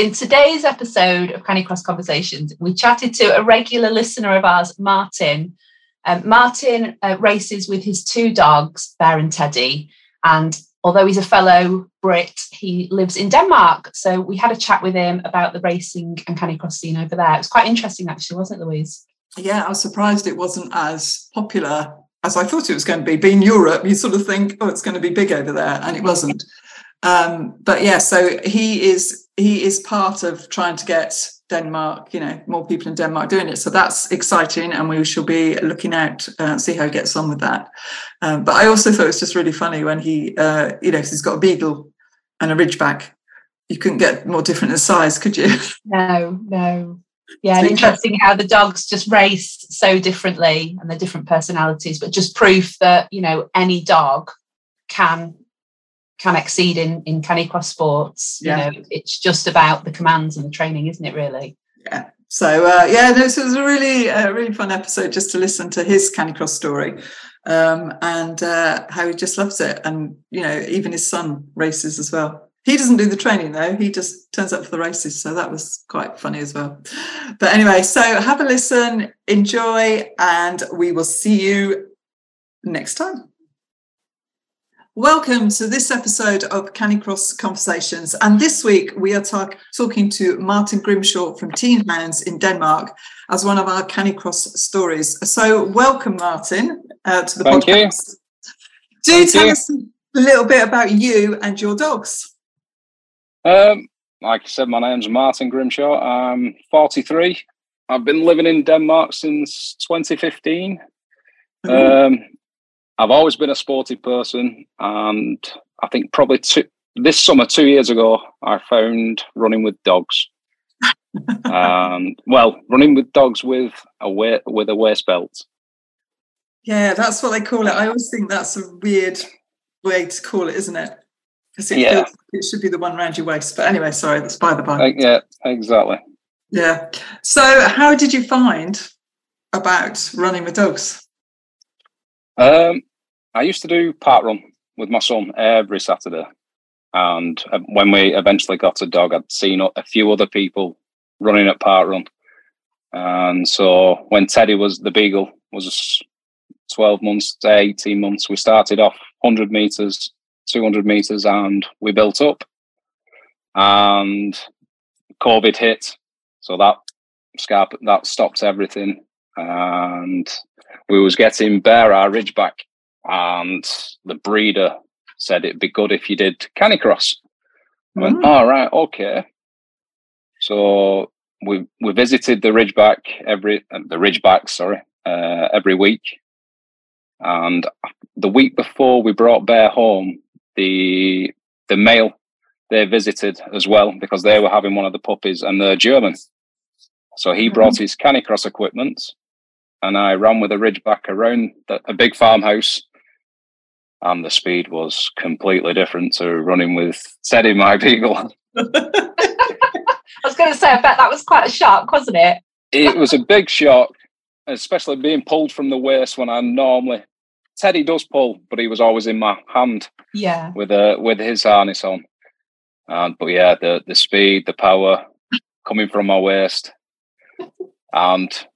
In today's episode of Canicross Conversations, we chatted to a regular listener of ours, Martin. Um, Martin uh, races with his two dogs, Bear and Teddy, and although he's a fellow Brit, he lives in Denmark. So we had a chat with him about the racing and Canicross scene over there. It was quite interesting, actually, wasn't it, Louise? Yeah, I was surprised it wasn't as popular as I thought it was going to be. Being Europe, you sort of think, oh, it's going to be big over there, and it wasn't. Um, but yeah, so he is he is part of trying to get Denmark, you know, more people in Denmark doing it. So that's exciting, and we shall be looking out, uh, see how he gets on with that. Um, but I also thought it was just really funny when he, uh, you know, he's got a beagle and a ridgeback. You couldn't get more different in size, could you? No, no. Yeah, and interesting how the dogs just race so differently and the different personalities, but just proof that you know any dog can can exceed in in canicross sports. Yeah. You know, it's just about the commands and the training, isn't it? Really. Yeah. So uh, yeah, this was a really uh, really fun episode just to listen to his canicross story um, and uh, how he just loves it, and you know even his son races as well. He doesn't do the training though; he just turns up for the races. So that was quite funny as well. But anyway, so have a listen, enjoy, and we will see you next time. Welcome to this episode of Canicross Conversations. And this week we are talk- talking to Martin Grimshaw from Team Hounds in Denmark as one of our Canicross stories. So, welcome, Martin, uh, to the Thank podcast. You. Do Thank tell you. us a little bit about you and your dogs. Um, like I said, my name's Martin Grimshaw. I'm 43. I've been living in Denmark since 2015. Mm-hmm. Um, I've always been a sporty person, and I think probably two, this summer, two years ago, I found running with dogs. um, well, running with dogs with a wa- with a waist belt. Yeah, that's what they call it. I always think that's a weird way to call it, isn't it? Because it, yeah. it should be the one around your waist. But anyway, sorry, that's by the by. Uh, yeah, exactly. Yeah. So, how did you find about running with dogs? Um, I used to do park run with my son every Saturday. And uh, when we eventually got a dog, I'd seen a few other people running at park run. And so when Teddy was the beagle was 12 months to 18 months, we started off 100 meters, 200 meters, and we built up. And COVID hit, so that scarp that stopped everything. And we was getting Bear our Ridgeback and the breeder said it'd be good if you did canicross. I went, all oh, right, okay. So we we visited the Ridgeback every uh, the Ridgeback, sorry, uh, every week. And the week before we brought Bear home, the the male they visited as well because they were having one of the puppies and they're German. So he brought mm-hmm. his canicross equipment and I ran with a Ridgeback around the, a big farmhouse and the speed was completely different to running with Teddy my beagle. I was going to say, I bet that was quite a shock, wasn't it? it was a big shock, especially being pulled from the waist when I normally Teddy does pull, but he was always in my hand. Yeah. With a with his harness on. And but yeah, the the speed, the power coming from my waist. And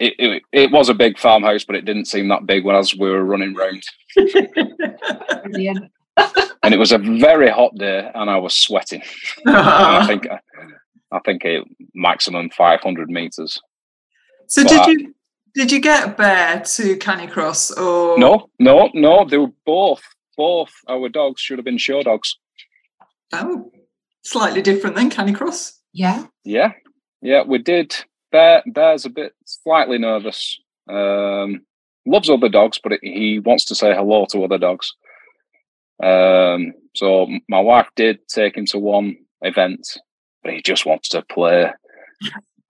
it, it, it was a big farmhouse, but it didn't seem that big when as we were running round. and it was a very hot day, and I was sweating. I think I think it maximum five hundred meters. So but did you did you get Bear to Canicross or no no no? They were both both our dogs should have been show dogs. Oh, slightly different than Canicross. Yeah. Yeah, yeah. We did Bear Bear's a bit slightly nervous. Um, loves other dogs, but it, he wants to say hello to other dogs. Um, so my wife did take him to one event, but he just wants to play.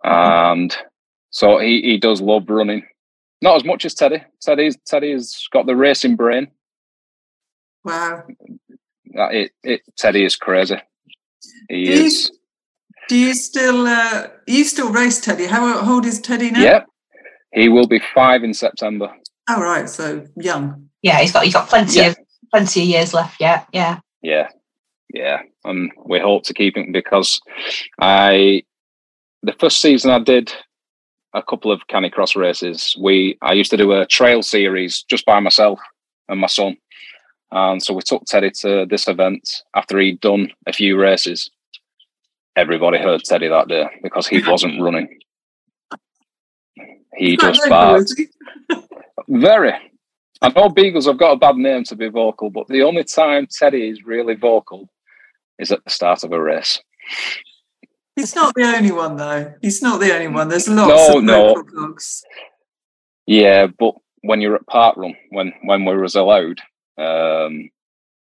and so he, he does love running. Not as much as Teddy. Teddy's Teddy's got the racing brain. Wow. It, it Teddy is crazy. He Do you- is. Do you still uh, you still race Teddy? How old is Teddy now? Yep. He will be five in September. Oh right, so young. Yeah, he's got he's got plenty Yeah. of plenty of years left. Yeah, yeah. Yeah, yeah, and we hope to keep him because I, the first season I did a couple of canicross races. We I used to do a trail series just by myself and my son, and so we took Teddy to this event after he'd done a few races. Everybody heard Teddy that day because he wasn't running. He just barked. Very. I know Beagles have got a bad name to be vocal, but the only time Teddy is really vocal is at the start of a race. He's not the only one though. He's not the only one. There's lots No, of no. vocal dogs. Yeah, but when you're at park run, when when we was allowed, um,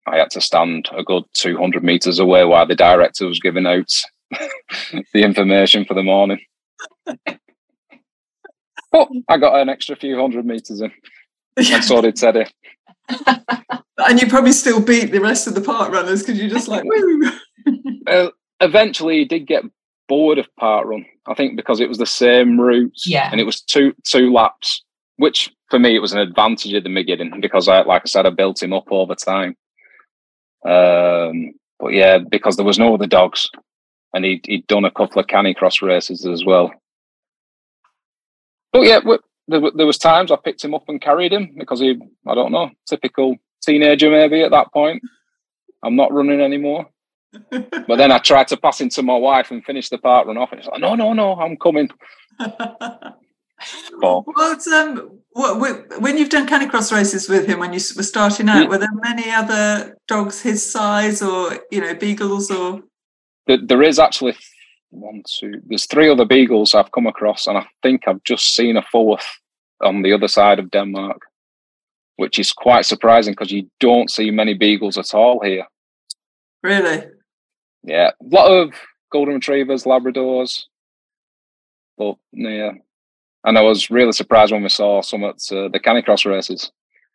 I had to stand a good 200 meters away while the director was giving out the information for the morning. but I got an extra few hundred meters in, and so did Teddy. and you probably still beat the rest of the park runners because you're just like, woo. Uh, eventually, he did get bored of park run. I think because it was the same route, Yeah. and it was two two laps, which for me it was an advantage at the beginning because I, like I said, I built him up over time. Um, but yeah, because there was no other dogs, and he'd he'd done a couple of canicross races as well. But yeah, w- there, there was times I picked him up and carried him because he, I don't know, typical teenager maybe at that point. I'm not running anymore. But then I tried to pass him to my wife and finish the part run off. And it's like, no, no, no, I'm coming. What um what, when you've done canicross races with him when you were starting out, were there many other dogs his size or you know beagles or there is actually one, two, there's three other beagles I've come across, and I think I've just seen a fourth on the other side of Denmark, which is quite surprising because you don't see many beagles at all here. really? Yeah, a lot of golden retrievers, Labradors, but yeah. And I was really surprised when we saw some at uh, the Canicross races.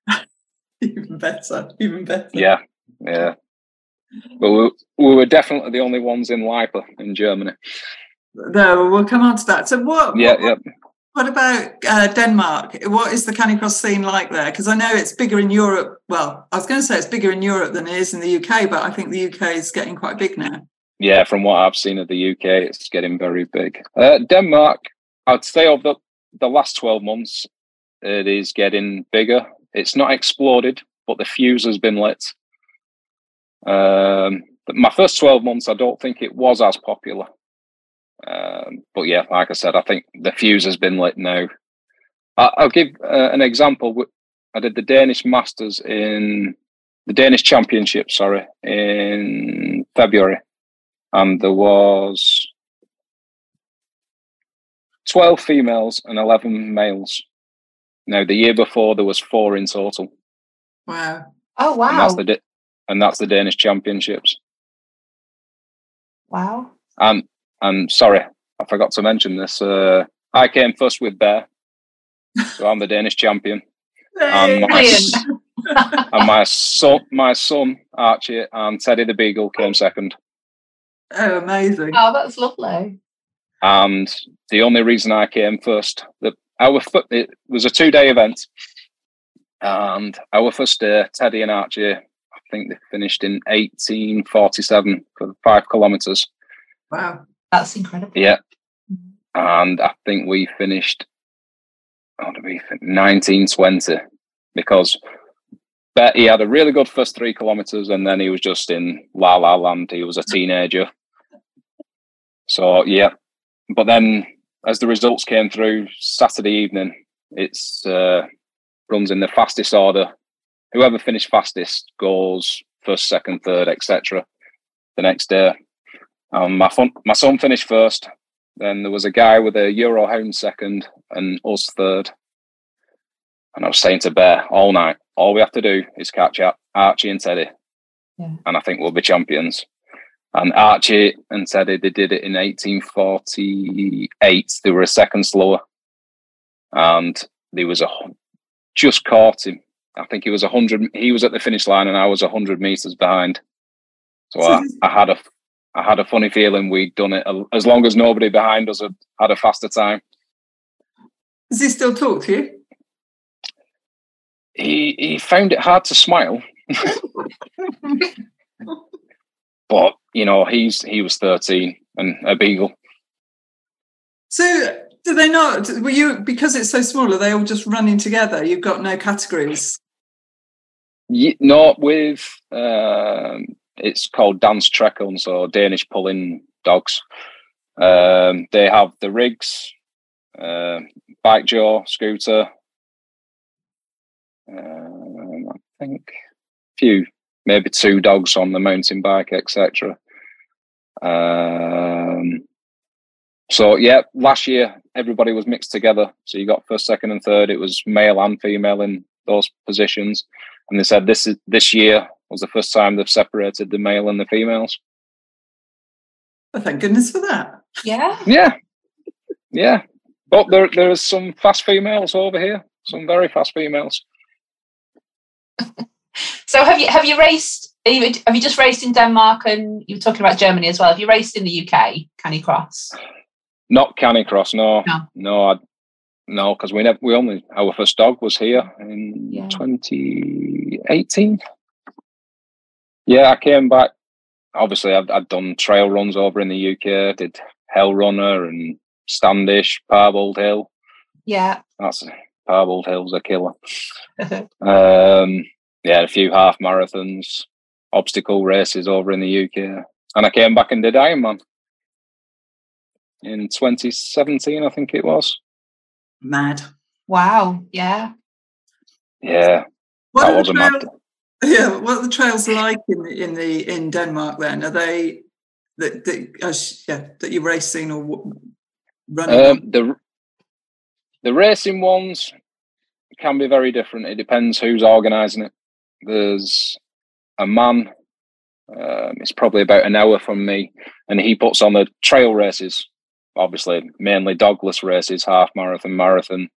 Even better, even better. Yeah, yeah. But we, we were definitely the only ones in Lipa in Germany. No, we'll come on to that. So what? Yeah, what, yeah. What about uh, Denmark? What is the canicross scene like there? Because I know it's bigger in Europe. Well, I was going to say it's bigger in Europe than it is in the UK, but I think the UK is getting quite big now. Yeah, from what I've seen of the UK, it's getting very big. Uh, Denmark, I'd say over the, the last 12 months, it is getting bigger. It's not exploded, but the fuse has been lit. Um, but my first 12 months, I don't think it was as popular. Um, but yeah, like I said, I think the fuse has been lit now. I, I'll give uh, an example. I did the Danish Masters in the Danish Championship, sorry, in February and there was 12 females and 11 males now the year before there was four in total Wow. Oh and that's wow, the Da- and that's the danish championships. Wow. and and sorry i forgot to mention this uh, i came first with bear. So i'm the danish champion. And my, and my son my son archie and teddy the beagle came second. Oh, amazing. Oh, that's lovely. and the only reason I came first, that our fir- it was a two day event, and our first day, Teddy and Archie, I think they finished in eighteen forty seven for five kilometers. Wow. That's incredible. Yeah, and I think we finished. How did we nineteen twenty? Because. But he had a really good first three kilometers, and then he was just in la la land. He was a teenager, so yeah. But then, as the results came through Saturday evening, it's uh, runs in the fastest order. Whoever finished fastest goes first, second, third, etc. The next day, um, my fun, my son finished first. Then there was a guy with a Euro Hound second, and us third. And I was saying to Bear all night, all we have to do is catch up Archie and Teddy, Yeah. and I think we'll be champions. And Archie and Teddy, they did it in 1848. They were a second slower. And there was a just caught him. I think he was 100, he was at the finish line and I was 100 meters behind. So I, I had a I had a funny feeling we'd done it as long as nobody behind us had had a faster time. Does he still talk to you? He he found it hard to smile. but you know, he's he was 13 and a beagle. So do they not were you because it's so small, are they all just running together? You've got no categories? Yeah, not with um, it's called Dansk Trekking, so Danish pulling dogs. Um, they have the rigs, uh, bikejor, scooter. Um, I think a few, maybe two dogs on the mountain bike, etc. Um, so yeah, last year everybody was mixed together. So you got first, second, and third. It was male and female in those positions, and they said this is this year was the first time they've separated the male and the females. Well, thank goodness for that. Yeah. Yeah. Yeah. But there there is some fast females over here. Some very fast females. so have you have you raced have you just raced in Denmark and you were talking about Germany as well? Have you raced in the UK, Canicross? Not Canicross, no. No. No, I, no, because we never we only our first dog was here in yeah. 2018. Yeah, I came back. Obviously, I've, I'd done trail runs over in the UK. Did Hell Runner and Standish, Parbold Hill. Yeah, that's Parbold Hill's a killer. um, yeah, a few half marathons, obstacle races over in the UK, and I came back and did Ironman in 2017, I think it was. Mad. Wow. Yeah. Yeah. What that was a mad. Yeah, what are the trails like in in the in Denmark? Then are they that that uh, yeah that you're racing or running? Um, the the racing ones can be very different. It depends who's organising it. There's a man. Um, it's probably about an hour from me, and he puts on the trail races. Obviously, mainly dogless races, half marathon, marathon,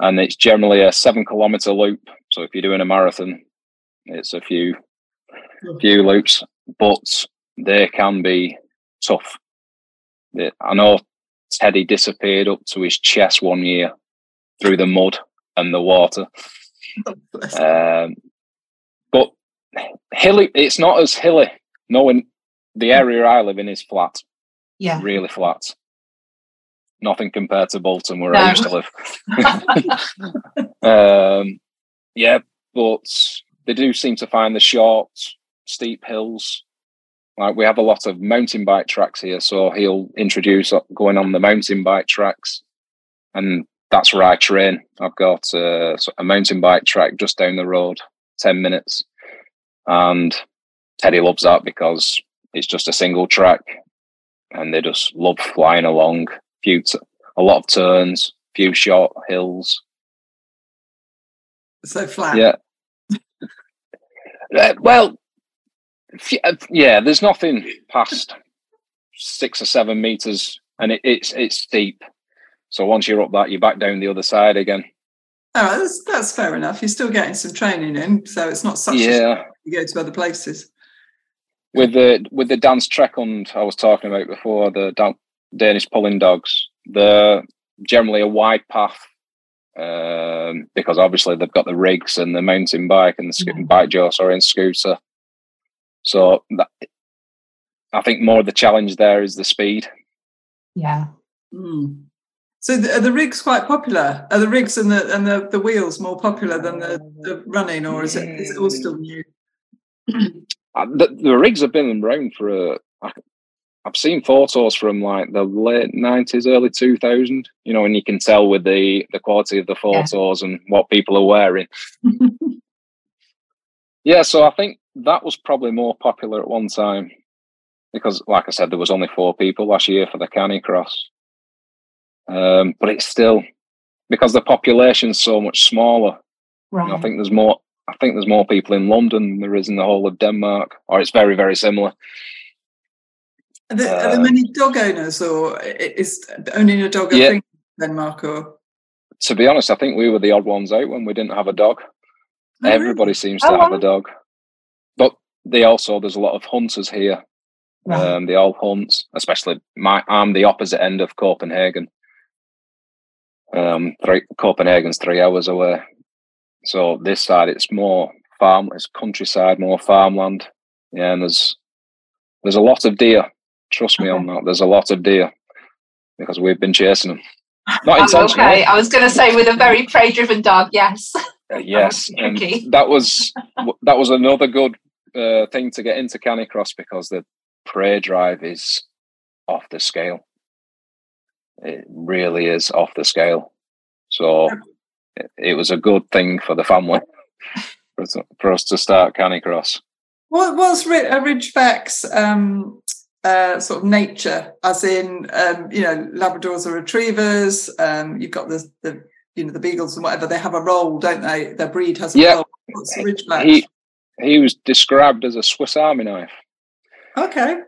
and it's generally a seven kilometer loop. So if you're doing a marathon, it's a few few loops, but they can be tough. I know Teddy disappeared up to his chest one year through the mud and the water. um, but hilly, it's not as hilly. Knowing the area I live in is flat. Yeah. Really flat. Nothing compared to Bolton where no. I used to live. um, yeah, but they do seem to find the short, steep hills. Like we have a lot of mountain bike tracks here, so he'll introduce going on the mountain bike tracks, and that's where I train. I've got a, a mountain bike track just down the road, ten minutes, and Teddy loves that because it's just a single track, and they just love flying along. Few, t- a lot of turns, few short hills. So flat. Yeah, uh, well, uh, yeah, there's nothing past six or seven meters, and it, it's it's steep. So once you're up that, you're back down the other side again. Oh, that's, that's fair enough. You're still getting some training in, so it's not such. Yeah, you go to other places. With the with the Dansk Trekking I was talking about before, the Danish pulling dogs, they're generally a wide path um, because obviously they've got the rigs and the mountain bike and the sc- bikejor, sorry, and scooter. So that, I think more of the challenge there is the speed. Yeah. Mm. So the, are the rigs quite popular? Are the rigs and the and the, the wheels more popular than the, the running, or is it is it all still new? The, the rigs have been around for a, I've seen photos from like the late nineties, early two thousand. You know, and you can tell with the the quality of the photos yeah. and what people are wearing. yeah, so I think that was probably more popular at one time because, like I said, there was only four people last year for the Canicross. Um, but it's still because the population's so much smaller. Right. I think there's more. I think there's more people in London than there is in the whole of Denmark, or it's very, very similar. Are there, are there Um, many dog owners, or is owning a dog a Yeah. thing in Denmark? Or To be honest, I think we were the odd ones out when we didn't have a dog. Oh, really? Everybody seems Oh, to have wow. a dog. But they also there's a lot of hunters here. Right. Um, they all hunt, especially my I'm the opposite end of Copenhagen. Um, three, Copenhagen's three hours away. So this side it's more farm, it's countryside, more farmland. Yeah, and there's there's a lot of deer. Trust me on that. There's a lot of deer because we've been chasing them. Not Oh, intentionally. okay, I was going to say with a very prey-driven dog, yes. Uh, yes, and that was that was another good uh, thing to get into Canicross because the prey drive is off the scale. It really is off the scale. So it, was a good thing for the family for, us- to start Canicross. What what's a Ridgeback's um, uh, sort of nature? As in, um, you know, Labradors are Retrievers. Um, you've got the the you know the Beagles and whatever. They have a role, don't they? Their breed has a Yeah. role. What's Ridgeback? He he was described as a Swiss Army knife. okay,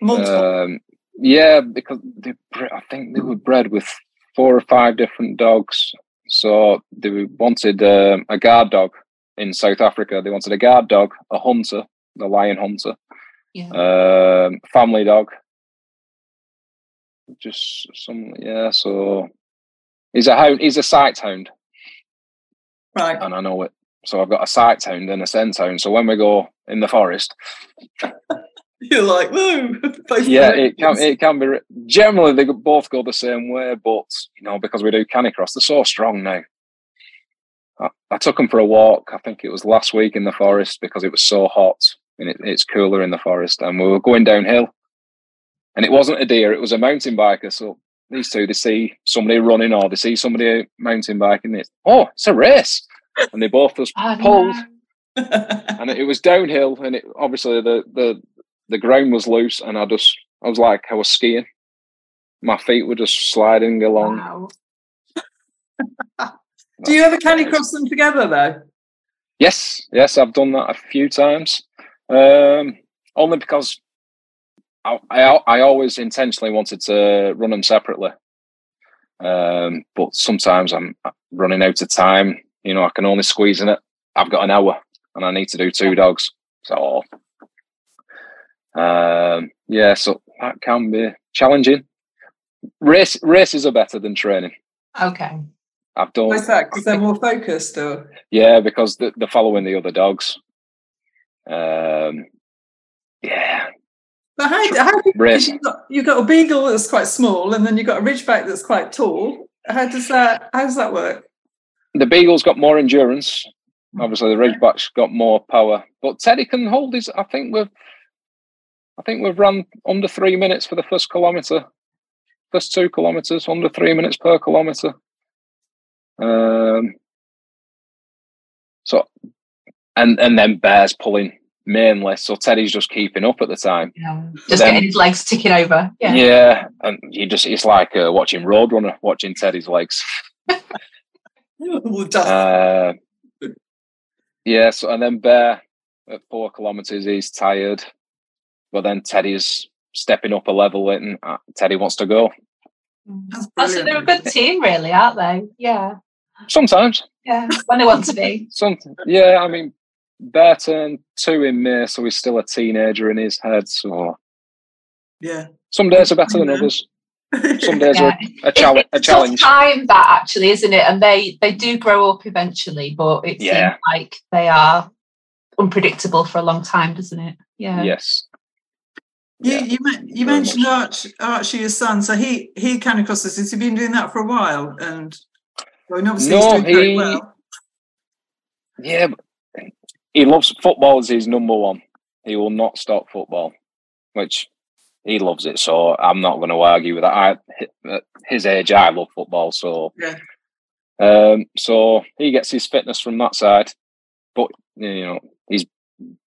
multiple. Um, yeah, because they, I think they were bred with four or five different dogs. So they wanted um, a guard dog in South Africa. They wanted a guard dog, a hunter, the lion hunter, Yeah. um, family dog. Just some, yeah. So he's a hound. He's a sight hound, right. and I know it. So I've got a sight hound and a scent hound. So when we go in the forest, You're like, woo. both yeah, it can it can be. Generally, they both go the same way, but you know because we do canicross, they're so strong now. I, I took them for a walk. I think it was last week in the forest because it was so hot and it, it's cooler in the forest, and we were going downhill, and it wasn't a deer; it was a mountain biker. So these two, they see somebody running or they see somebody mountain biking. It's oh, it's a race, and they both just Oh, pulled no. and it, it was downhill and it obviously the the the ground was loose and i just i was like i was skiing my feet were just sliding along. Wow. Do you ever canicross them together though? yes yes i've done that a few times. Um only because I, I i always intentionally wanted to run them separately. Um but sometimes i'm running out of time. You know i can only squeeze in it. I've got an hour and i need to do two dogs. So um yeah so that can be challenging race races are better than training Okay. i've done Why's that? Because they're more focused, or yeah, because the- they're following the other dogs. Um, yeah, but how, how do you, Race. you've, got, you've got a beagle that's quite small, and then you've got a ridgeback that's quite tall. How does that? How does that work? the Beagle's got more endurance. Obviously, the Ridgeback's got more power, but Teddy can hold his. I think we've, I think we've run under three minutes for the first kilometre, first two kilometres, under three minutes per kilometre. Um, so, and and then Bear's pulling mainly, so Teddy's just keeping up at the time. Yeah. Just then- getting his legs ticking over. Yeah. Yeah, and you just it's like uh, watching Roadrunner, watching Teddy's legs. Well. Uh, yeah, so and then Bear at four kilometers, he's tired, but then Teddy's stepping up a level, and uh, Teddy wants to go. That's Oh, so they're a good team, really, aren't they? Yeah. Sometimes, Yeah. When they want to be. some yeah. I mean, Bear turned two in May, so he's still a teenager in his head. So yeah. some days are better than others. Some days Yeah. are a, challenge. It's A tough challenge. time that actually, isn't it? And they they do grow up eventually, but it Yeah. seems like they are unpredictable for a long time, doesn't it? Yeah. Yes. You, Yeah, you, you mentioned. Arch, Archie, your son. So he he canicrosses. Has he been doing that for a while? And well, obviously No, he's doing very well. Yeah, he loves football is his number one. He will not stop football, which he loves it. So I'm not going to argue with that. I, at his age, I love football. So, Yeah. um, so he gets his fitness from that side. But you know, he's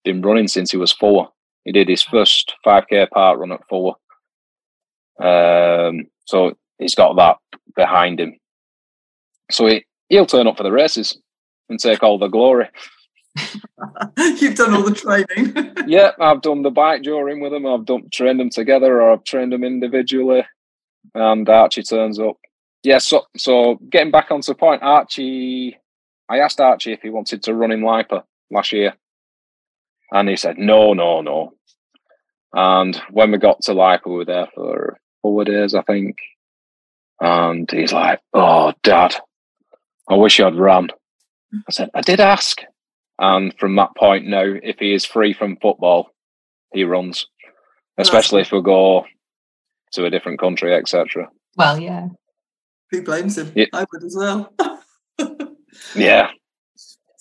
been running since he was four. He did his first 5k part run at four. Um, so he's got that behind him. So he, he'll turn up for the races and take all the glory. You've done all the training. yeah, I've done the bikejoring with them. I've done trained them together, or I've trained them individually. And Archie turns up. Yeah, so so getting back onto the point, Archie. I asked Archie if he wanted to run in Lipa last year, and he said no, no, no. And when we got to Lipa, we were there for four days, I think. And he's like, "Oh, Dad, I wish I'd run." I said, "I did ask." And from that point now, if he is free from football, he runs, especially if we go to a different country, etc. Well, yeah. Who blames him? Yeah. I would as well. Yeah,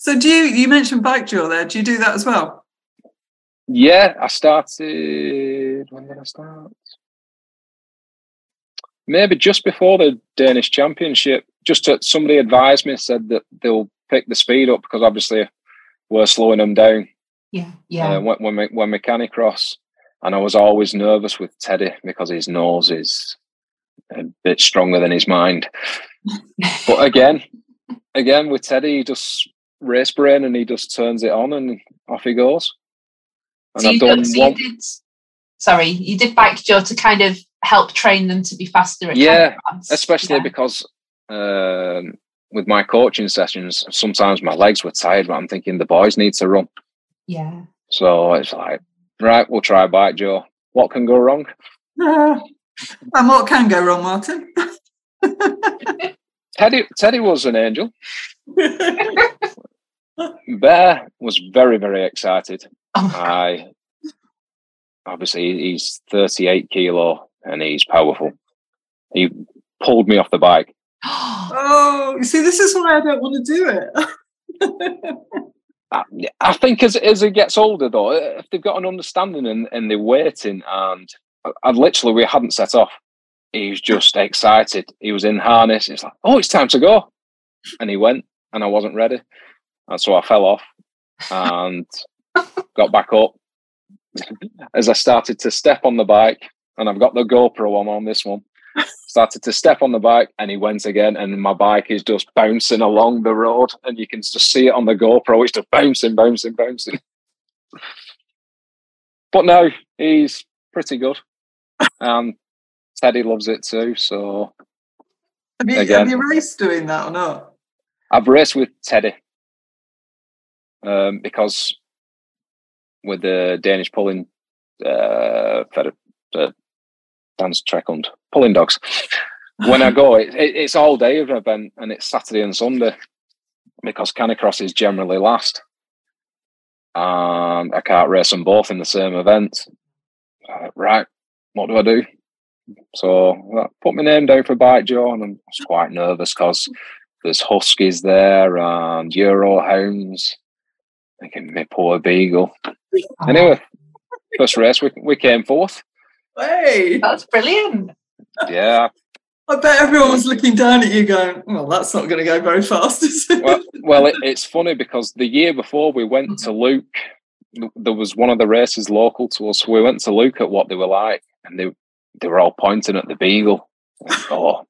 so do you you mentioned bike drill there? Do you do that as well? Yeah. I started. When did I start? Maybe just before the Danish Championship. Just to, somebody advised me said that they'll pick the speed up because obviously we're slowing them down Yeah. Yeah. uh, when when we when we canicross. And I was always nervous with Teddy because his nose is a bit stronger than his mind. but again, again with Teddy, he just race brain and he just turns it on and off he goes. And so I've you, done did, so one. did, sorry, you did bikejor to kind of help train them to be faster at Yeah, canicross. especially Yeah. because um, with my coaching sessions, sometimes my legs were tired, but I'm thinking the boys need to run. Yeah. So it's like, right, we'll try bike, Joe. What can go wrong? and what can go wrong, Martin? Teddy, Teddy was an angel. Bear was very, very excited. Oh, I obviously he's 38 kilo and he's powerful. He pulled me off the bike. oh, you see, this is why I don't want to do it. Uh, I, I think as as he gets older, though, uh, if they've got an understanding and, and they're waiting, and I, I literally we hadn't set off. He's just excited. He was in harness. It's like, oh, it's time to go, and he went, and I wasn't ready, and so I fell off and got back up. As I started to step on the bike, and I've got the GoPro on on this one. Started to step on the bike, and he went again, and my bike is just bouncing along the road, and you can just see it on the GoPro. It's just bouncing, bouncing, bouncing. But no, he's pretty good, and Teddy loves it too. So Have you, Again. have you raced doing that or not? I've raced with Teddy um, because with the Danish pulling uh, uh, dance track and pulling dogs. When I go, it, it, it's all day of an event, and it's Saturday and Sunday because Canicross is generally last. And I can't race them both in the same event. Uh, right, what do I do? So I put my name down for Bikejor, and I was quite nervous because there's huskies there and Euro hounds. Thinking, my poor beagle. Anyway, oh. first race we we came fourth. Hey, That's brilliant. Yeah, I bet everyone was looking down at you going, well, that's not going to go very fast, is it? well, well, it, it's funny because the year before we went to mm-hmm. Luke, there was one of the races local to us. We went to Luke at what they were like, and they they were all pointing at the beagle. oh,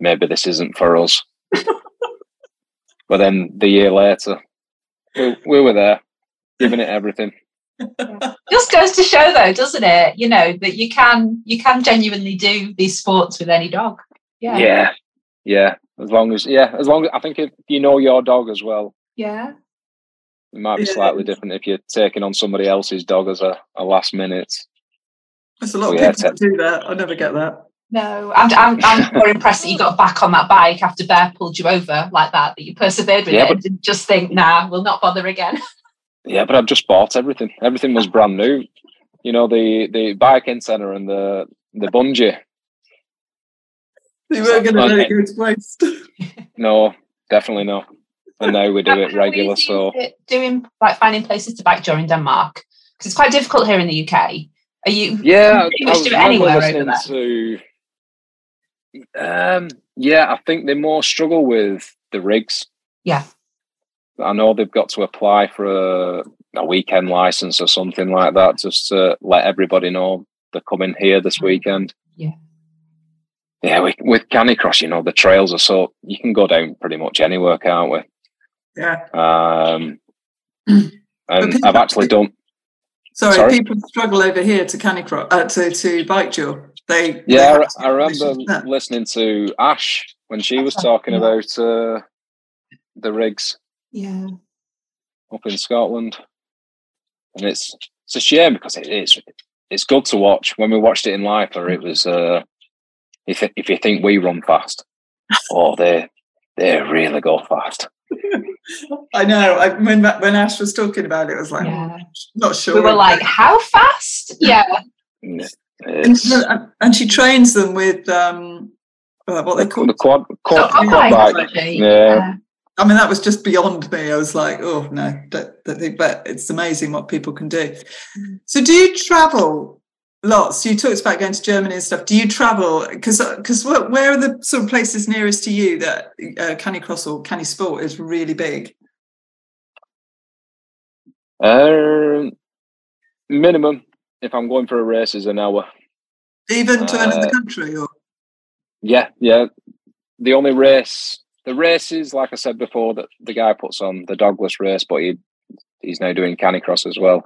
maybe this isn't for us. but then the year later, we, we were there, giving it everything. Just goes to show though, doesn't it? You know, that you can you can genuinely do these sports with any dog. Yeah. yeah, yeah. As long as yeah, as long as I think if you know your dog as well, Yeah. it might be Yeah. slightly different if you're taking on somebody else's dog as a, a last minute. There's a lot oh, of Oh, yeah, people that do that. I never get that. No, I'm, I'm, I'm more impressed that you got back on that bike after Bear pulled you over like that, that you persevered with Yeah, it and didn't just think, nah, we'll not bother again. Yeah, but I've just bought everything. Everything was brand new. You know the the biking center and the the bungee. You weren't going to let it go to waste. No, definitely no. And now we do it How regular. So doing like finding places to bike during Denmark because it's quite difficult here in the UK. Are you? yeah, pretty I much was do it anywhere over listening to. Um, yeah, I think they more struggle with the rigs. Yeah. I know they've got to apply for a, a weekend license or something like that, just to let everybody know they're coming here this weekend. Yeah. Yeah, we, with Canicross, you know, the trails are so you can go down pretty much anywhere, can't we? Yeah. Um, And people- I've actually done. Sorry, Sorry? people struggle over here to canicross uh, to to bike jaw. They Yeah, they I, have re- to I remember permission for that. listening to Ash when she was talking about uh, the rigs Yeah. up in Scotland, and it's it's a shame because it is it's good to watch. When we watched it in Lifer, it was uh, if if you think we run fast, oh they they really go fast. I know. I, when when Ash was talking about it, I was like, Yeah. "Hmm, not sure. We were like, how fast? Yeah. and, and she trains them with um, uh, what they call. the quad quad, So, quad quite bike. actually. Yeah. I mean, that was just beyond me. I was like, oh no, don't, don't think, but it's amazing what people can do. So, do you travel lots? You talked about going to Germany and stuff. Do you travel? Because because where, where are the sort of places nearest to you that uh, Canicross or Canny Sport is really big? Um, minimum if I'm going for a race is an hour. Even to another Uh, country, or Yeah, yeah. The only race, the races, like I said before, that the guy puts on the dogless race, but he he's now doing canicross as well.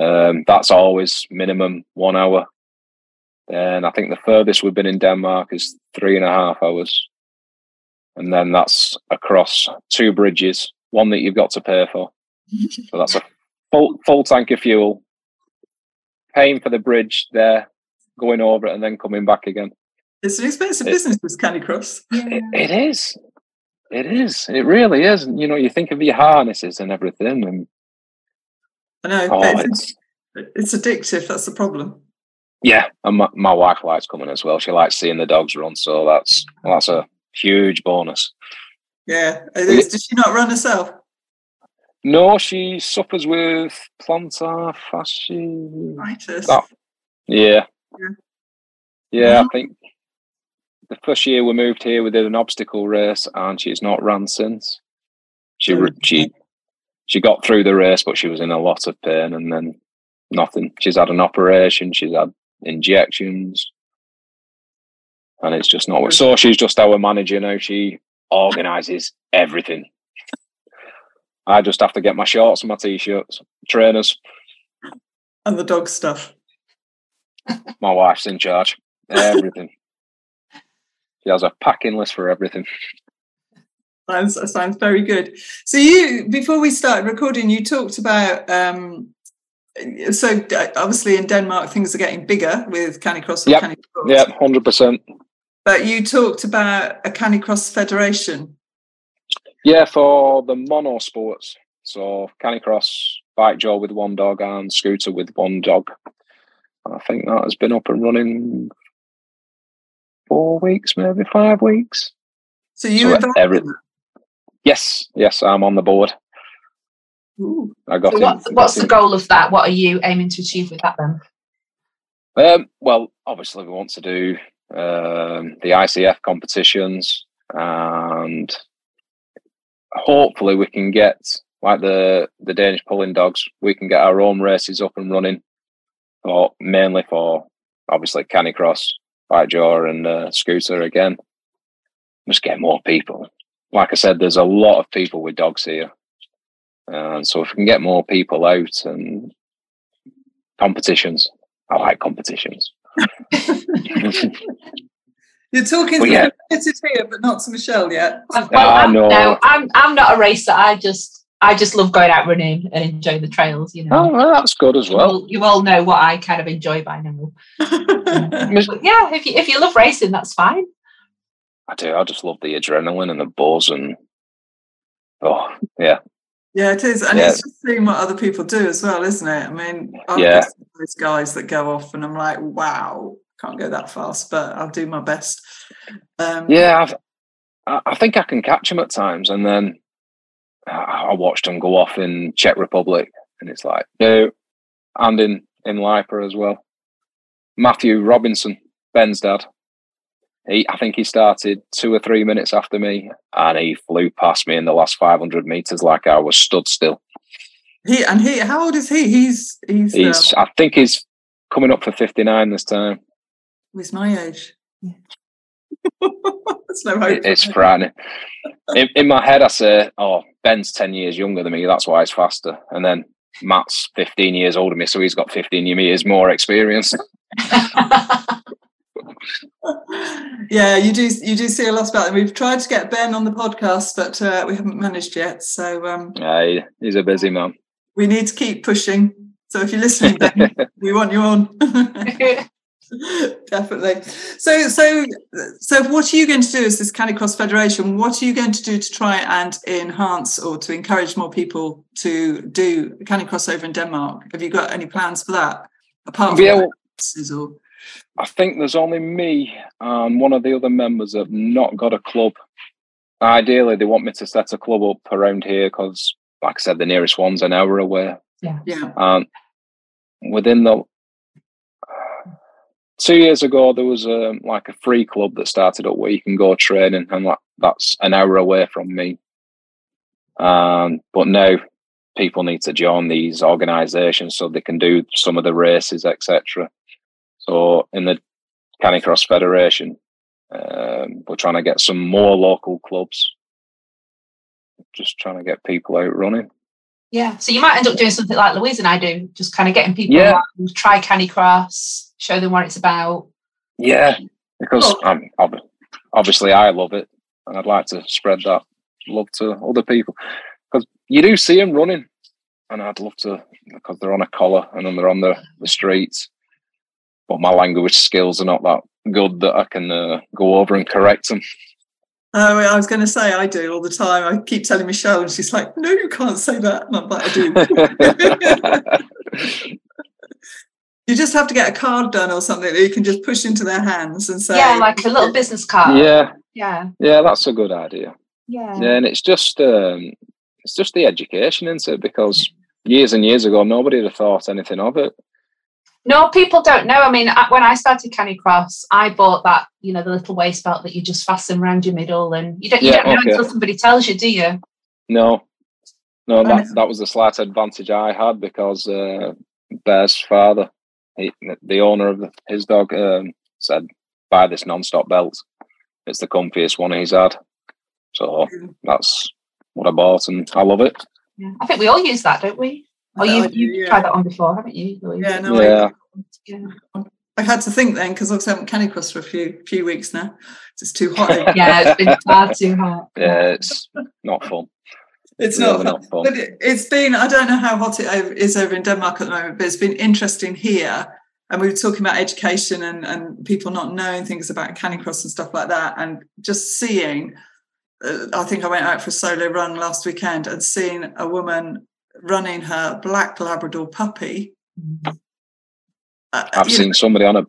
Um, that's always minimum one hour. And I think the furthest we've been in Denmark is three and a half hours. And then that's across two bridges, one that you've got to pay for. So that's a full full tank of fuel, paying for the bridge there, going over it, and then coming back again. it's an expensive It- business. This Canicross. It, it is. It is. It really is. And, You know, you think of your harnesses and everything, and I know. oh, it's, it's it's addictive. That's the problem. yeah. And my, my wife likes coming as well. She likes seeing the dogs run, so that's that's a huge bonus. Yeah, is. Did she not run herself? No, she suffers with plantar fasciitis. Oh. Yeah. Yeah. Yeah, I Mhm. think the first year we moved here, we did an obstacle race, and she's not ran since. She Oh, she she got through the race, but she was in a lot of pain, and then nothing. She's had an operation. She's had injections, and it's just not. So she's just our manager now. She organises everything. I just have to get my shorts and my t-shirts, trainers. And the dog stuff. My wife's in charge. Everything. she has a packing list for everything. Sounds sounds very good. So you, before we started recording, you talked about. Um, so uh, obviously in Denmark things are getting bigger with Canicross and Yep. Canicross. Yeah, hundred percent. But you talked about a Canicross federation. Yeah, for the mono sports. So canicross, bikejor with one dog, and scooter with one dog. I think that has been up and running four weeks, maybe five weeks. So you So involved every- Yes, yes, I'm on the board. Ooh. I got So in- what's, got the in- goal of that? What are you aiming to achieve with that then? Um, well, obviously, we want to do um, the ICF competitions, and hopefully, we can get like the the Danish pulling dogs. We can get our own races up and running, or mainly for obviously Canicross, bikejor, and uh, scooter again. Just get more people. Like I said, there's a lot of people with dogs here, and so if we can get more people out and competitions, I like competitions. You're talking Well, to yeah. the here, but not to Michelle yet. Well, I'm, no. no, I'm I'm not a racer. I just I just love going out running and enjoying the trails. You know, Oh, well, that's good as you, well. all, you all know what I kind of enjoy by now. Mis- But yeah, if you if you love racing, that's fine. I do. I just love the adrenaline and the buzz and oh yeah, Yeah, it is, and Yeah. it's just seeing what other people do as well, isn't it? I mean, I've Yeah. got those guys that go off, and I'm like, wow, can't go that fast, but I'll do my best. Um, yeah. I've, I I think I can catch them at times, and then I watched them go off in Czech Republic, and it's like no, and in in Liper as well. Matthew Robinson, Ben's dad. He, I think he started two or three minutes after me, and he flew past me in the last 500 meters like I was stood still. he and he. How old is he? He's he's He's, um, I think he's coming up for 59 this time. he's my age. There's no hope. It- it's frightening. In, in my head, I say, "Oh, Ben's ten years younger than me. That's why he's faster." And then Matt's 15 years older than me, so he's got 15 years more experience. yeah, you do you do see a lot about them. We've tried to get Ben on the podcast, but uh, we haven't managed yet. So um, yeah, he's a busy man. We need to keep pushing. So if you're listening, Ben, we want you on. Definitely. So, so, so, what are you going to do as this Canicross Federation? What are you going to do to try and enhance or to encourage more people to do Canicross over in Denmark? Have you got any plans for that? Apart from yeah, or... I think there's only me and one of the other members have not got a club. Ideally, they want me to set a club up around here because, like I said, the nearest one's an hour away. Yeah. Yeah. And within the two years ago there was a um, like a free club that started up where you can go training and like that's an hour away from me. Um, but now people need to join these organizations so they can do some of the races etc so in the canicross federation um, we're trying to get some more local clubs. Just trying to get people out running. Yeah so you might end up doing something like louise and i do just kind of getting people yeah. try canicross show them what it's about. Yeah, because um, obviously I love it, and I'd like to spread that love to other people because you do see them running, and I'd love to because they're on a collar and then they're on the, the streets. But my language skills are not that good that I can uh, go over and correct them. Oh, I was going to say I do all the time. I keep telling Michelle, and she's like, "No, you can't say that." And I'm like, "I do." You just have to get a card done or something that you can just push into their hands and say, yeah, like a little business card. Yeah, yeah, yeah. That's a good idea. Yeah, yeah, and it's just um, it's just the education, isn't it? Because years and years ago, nobody would have thought anything of it. No, people don't know. I mean, when I started Canicross, I bought that, you know, the little waist belt that you just fasten around your middle, and you don't, you yeah, don't know okay. until somebody tells you, do you? No, no, that that was a slight advantage I had because uh, Bear's father he, the owner of his dog um, said, "Buy this non-stop belt. It's the comfiest one he's had." So that's what I bought, and I love it. Yeah. I think we all use that, don't we? Oh, you've, you've yeah. tried that on before, haven't you? Louise? Yeah, no, yeah. I, I've had to think then because obviously I haven't canicross for a few few weeks now. It's too hot. yeah, it's been far too hot. Yeah, it's not fun. It's not, not fun. But it, has been, I don't know how hot it is over in Denmark at the moment, but it's been interesting here. And we were talking about education and, and people not knowing things about Canicross and stuff like that. And just seeing, uh, I think I went out for a solo run last weekend and seeing a woman running her black Labrador puppy. Uh, I've seen know, somebody on a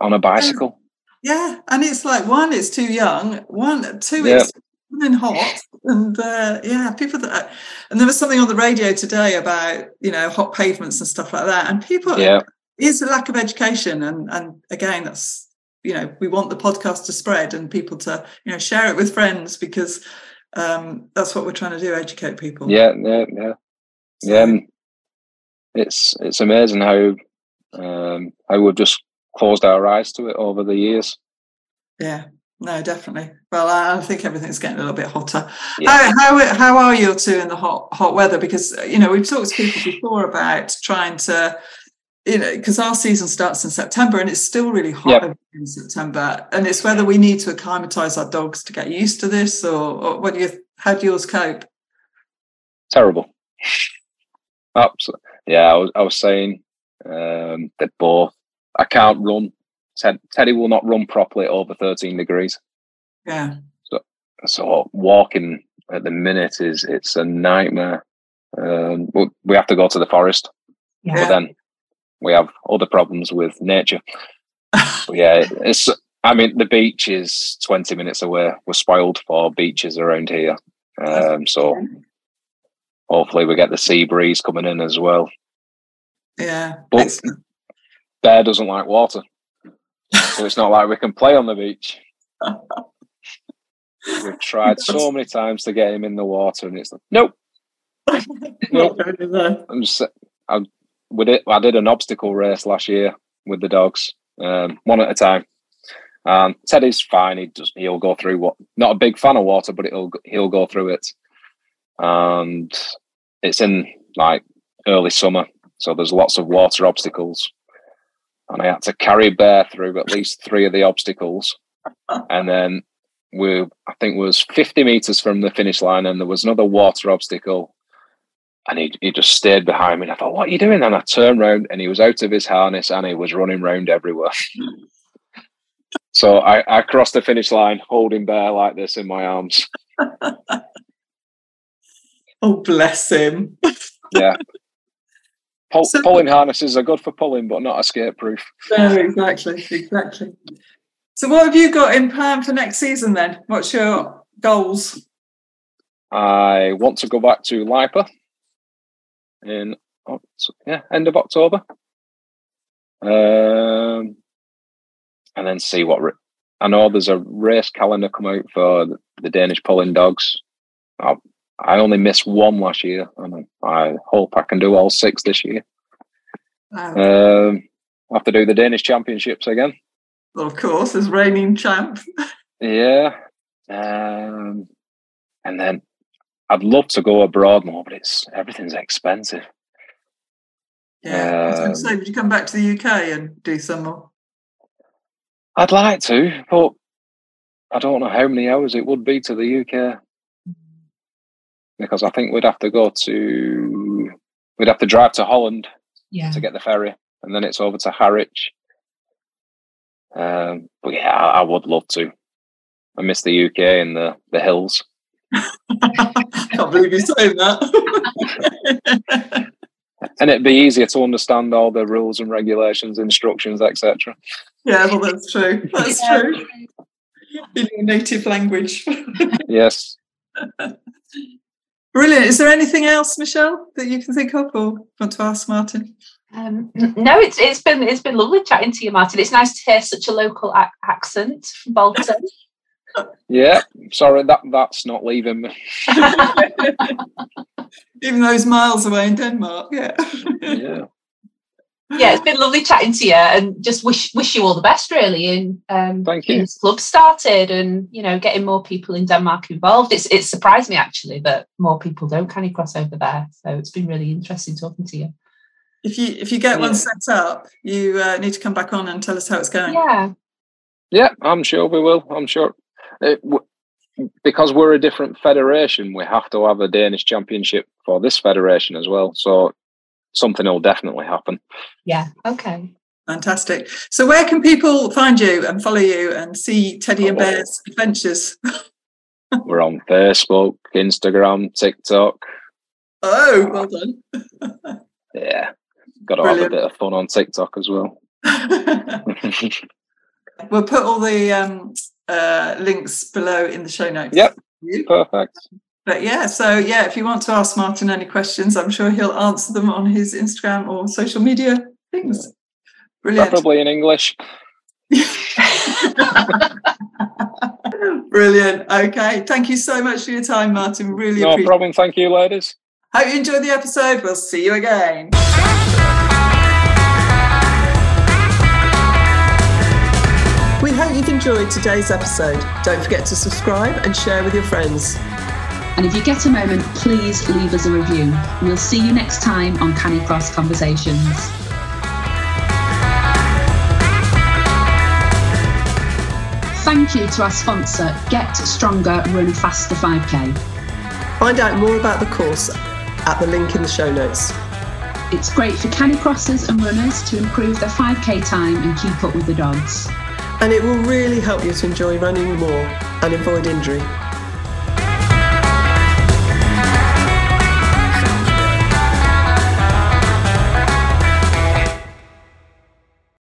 on a bicycle. Yeah, and it's like one, it's too young. One, two, yeah. it's and hot and uh, yeah people that and there was something on the radio today about you know hot pavements and stuff like that and people yeah. is a lack of education and and again that's you know we want the podcast to spread and people to you know share it with friends because um that's what we're trying to do educate people. Yeah yeah yeah. So, yeah um, it's it's amazing how um how we've just closed our eyes to it over the years. Yeah no, definitely. Well, I think everything's getting a little bit hotter. Yeah. How, how how are you two in the hot hot weather? Because you know we've talked to people before about trying to, you know, because our season starts in September and it's still really hot yep. in September, and it's whether we need to acclimatise our dogs to get used to this, or, or what do you how do yours cope? Terrible. Absolutely. Yeah, I was I was saying um, that both. I can't run Ted, Teddy will not run properly over 13 degrees. Yeah. So, so walking at the minute is it's a nightmare. Um, we have to go to the forest, yeah. but then we have other problems with nature. yeah, it's. I mean, the beach is 20 minutes away. We're spoiled for beaches around here, um, so hopefully we get the sea breeze coming in as well. Yeah, but Excellent. Bear doesn't like water so it's not like we can play on the beach. We've tried so many times to get him in the water, and it's like, nope, nope. I'm just, I, we did, I did an obstacle race last year with the dogs, um, one at a time. And Teddy's fine. He does. He'll go through what. Not a big fan of water, but he'll he'll go through it. And it's in like early summer, so there's lots of water obstacles, and I had to carry Bear through at least three of the obstacles, and then we I think was 50 meters from the finish line, and there was another water obstacle, and he he just stayed behind me. And I thought, "What are you doing?" And I turned around, and he was out of his harness, and he was running round everywhere. so I, I crossed the finish line holding Bear like this in my arms. oh, bless him. Yeah. Pull, So- pulling harnesses are good for pulling, but not escape proof. No, exactly, exactly. So, what have you got in plan for next season then? What's your goals? I want to go back to Lipa in yeah end of October, um, and then see what. Ra- I know there's a race calendar come out for the, Danish pulling dogs. I, I only missed one last year, and I hope I can do all six this year. Wow. Um, I have to do the Danish Championships again. Well, of course, as reigning champ. Yeah. Um, and then I'd love to go abroad more, but it's everything's expensive. Yeah. I was going Um, to say, would you come back to the UK and do some more? I'd like to, but I don't know how many hours it would be to the UK because I think we'd have to go to we'd have to drive to Holland Yeah. to get the ferry, and then it's over to Harwich. Um, but yeah, I, I would love to. I miss the UK and the the hills. Can't believe you're saying that. and it'd be easier to understand all the rules and regulations, instructions, etc. yeah, well, that's true. That's Yeah. true. In your native language. Yes. Brilliant. Is there anything else, Michelle, that you can think of or want to ask Martin? Um, no, it's it's been it's been lovely chatting to you, Martin. It's nice to hear such a local ac- accent from Bolton. Yeah. Sorry, that that's not leaving me. Even those miles away in Denmark, yeah. Yeah. Yeah, it's been lovely chatting to you, and just wish wish you all the best, really, in um, Thank getting you. this club started, and you know, getting more people in Denmark involved. It's it surprised me actually that more people don't kind of cross over there. So it's been really interesting talking to you. If you if you get one set up, you uh, need to come back on and tell us how it's going. Yeah, Yeah, I'm sure we will. I'm sure. It, w- because we're a different federation, we have to have a Danish championship for this federation as well. So something will definitely happen. yeah, okay. Fantastic. So where can people find you and follow you and see Teddy and Oh. Bear's adventures? We're on Facebook, Instagram, TikTok. Oh, well done. Yeah, got to have a bit of fun on TikTok as well. we'll put all the um, uh, links below in the show notes. Yep. You. Perfect. But yeah, so yeah, if you want to ask Martin any questions, I'm sure he'll answer them on his Instagram or social media things. Brilliant. Probably in English. Brilliant. Okay. Thank you so much for your time, Martin. Really No appreciate it. problem. Thank you, ladies. Hope you enjoyed the episode. We'll see you again. We hope you've enjoyed today's episode. Don't forget to subscribe and share with your friends. And if you get a moment, please leave us a review. We'll see you next time on Canicross Conversations. Thank you to our sponsor, Get Stronger Run Faster 5K. Find out more about the course at the link in the show notes. It's great for canicrossers and runners to improve their 5k time and keep up with the dogs. And it will really help you to enjoy running more and avoid injury.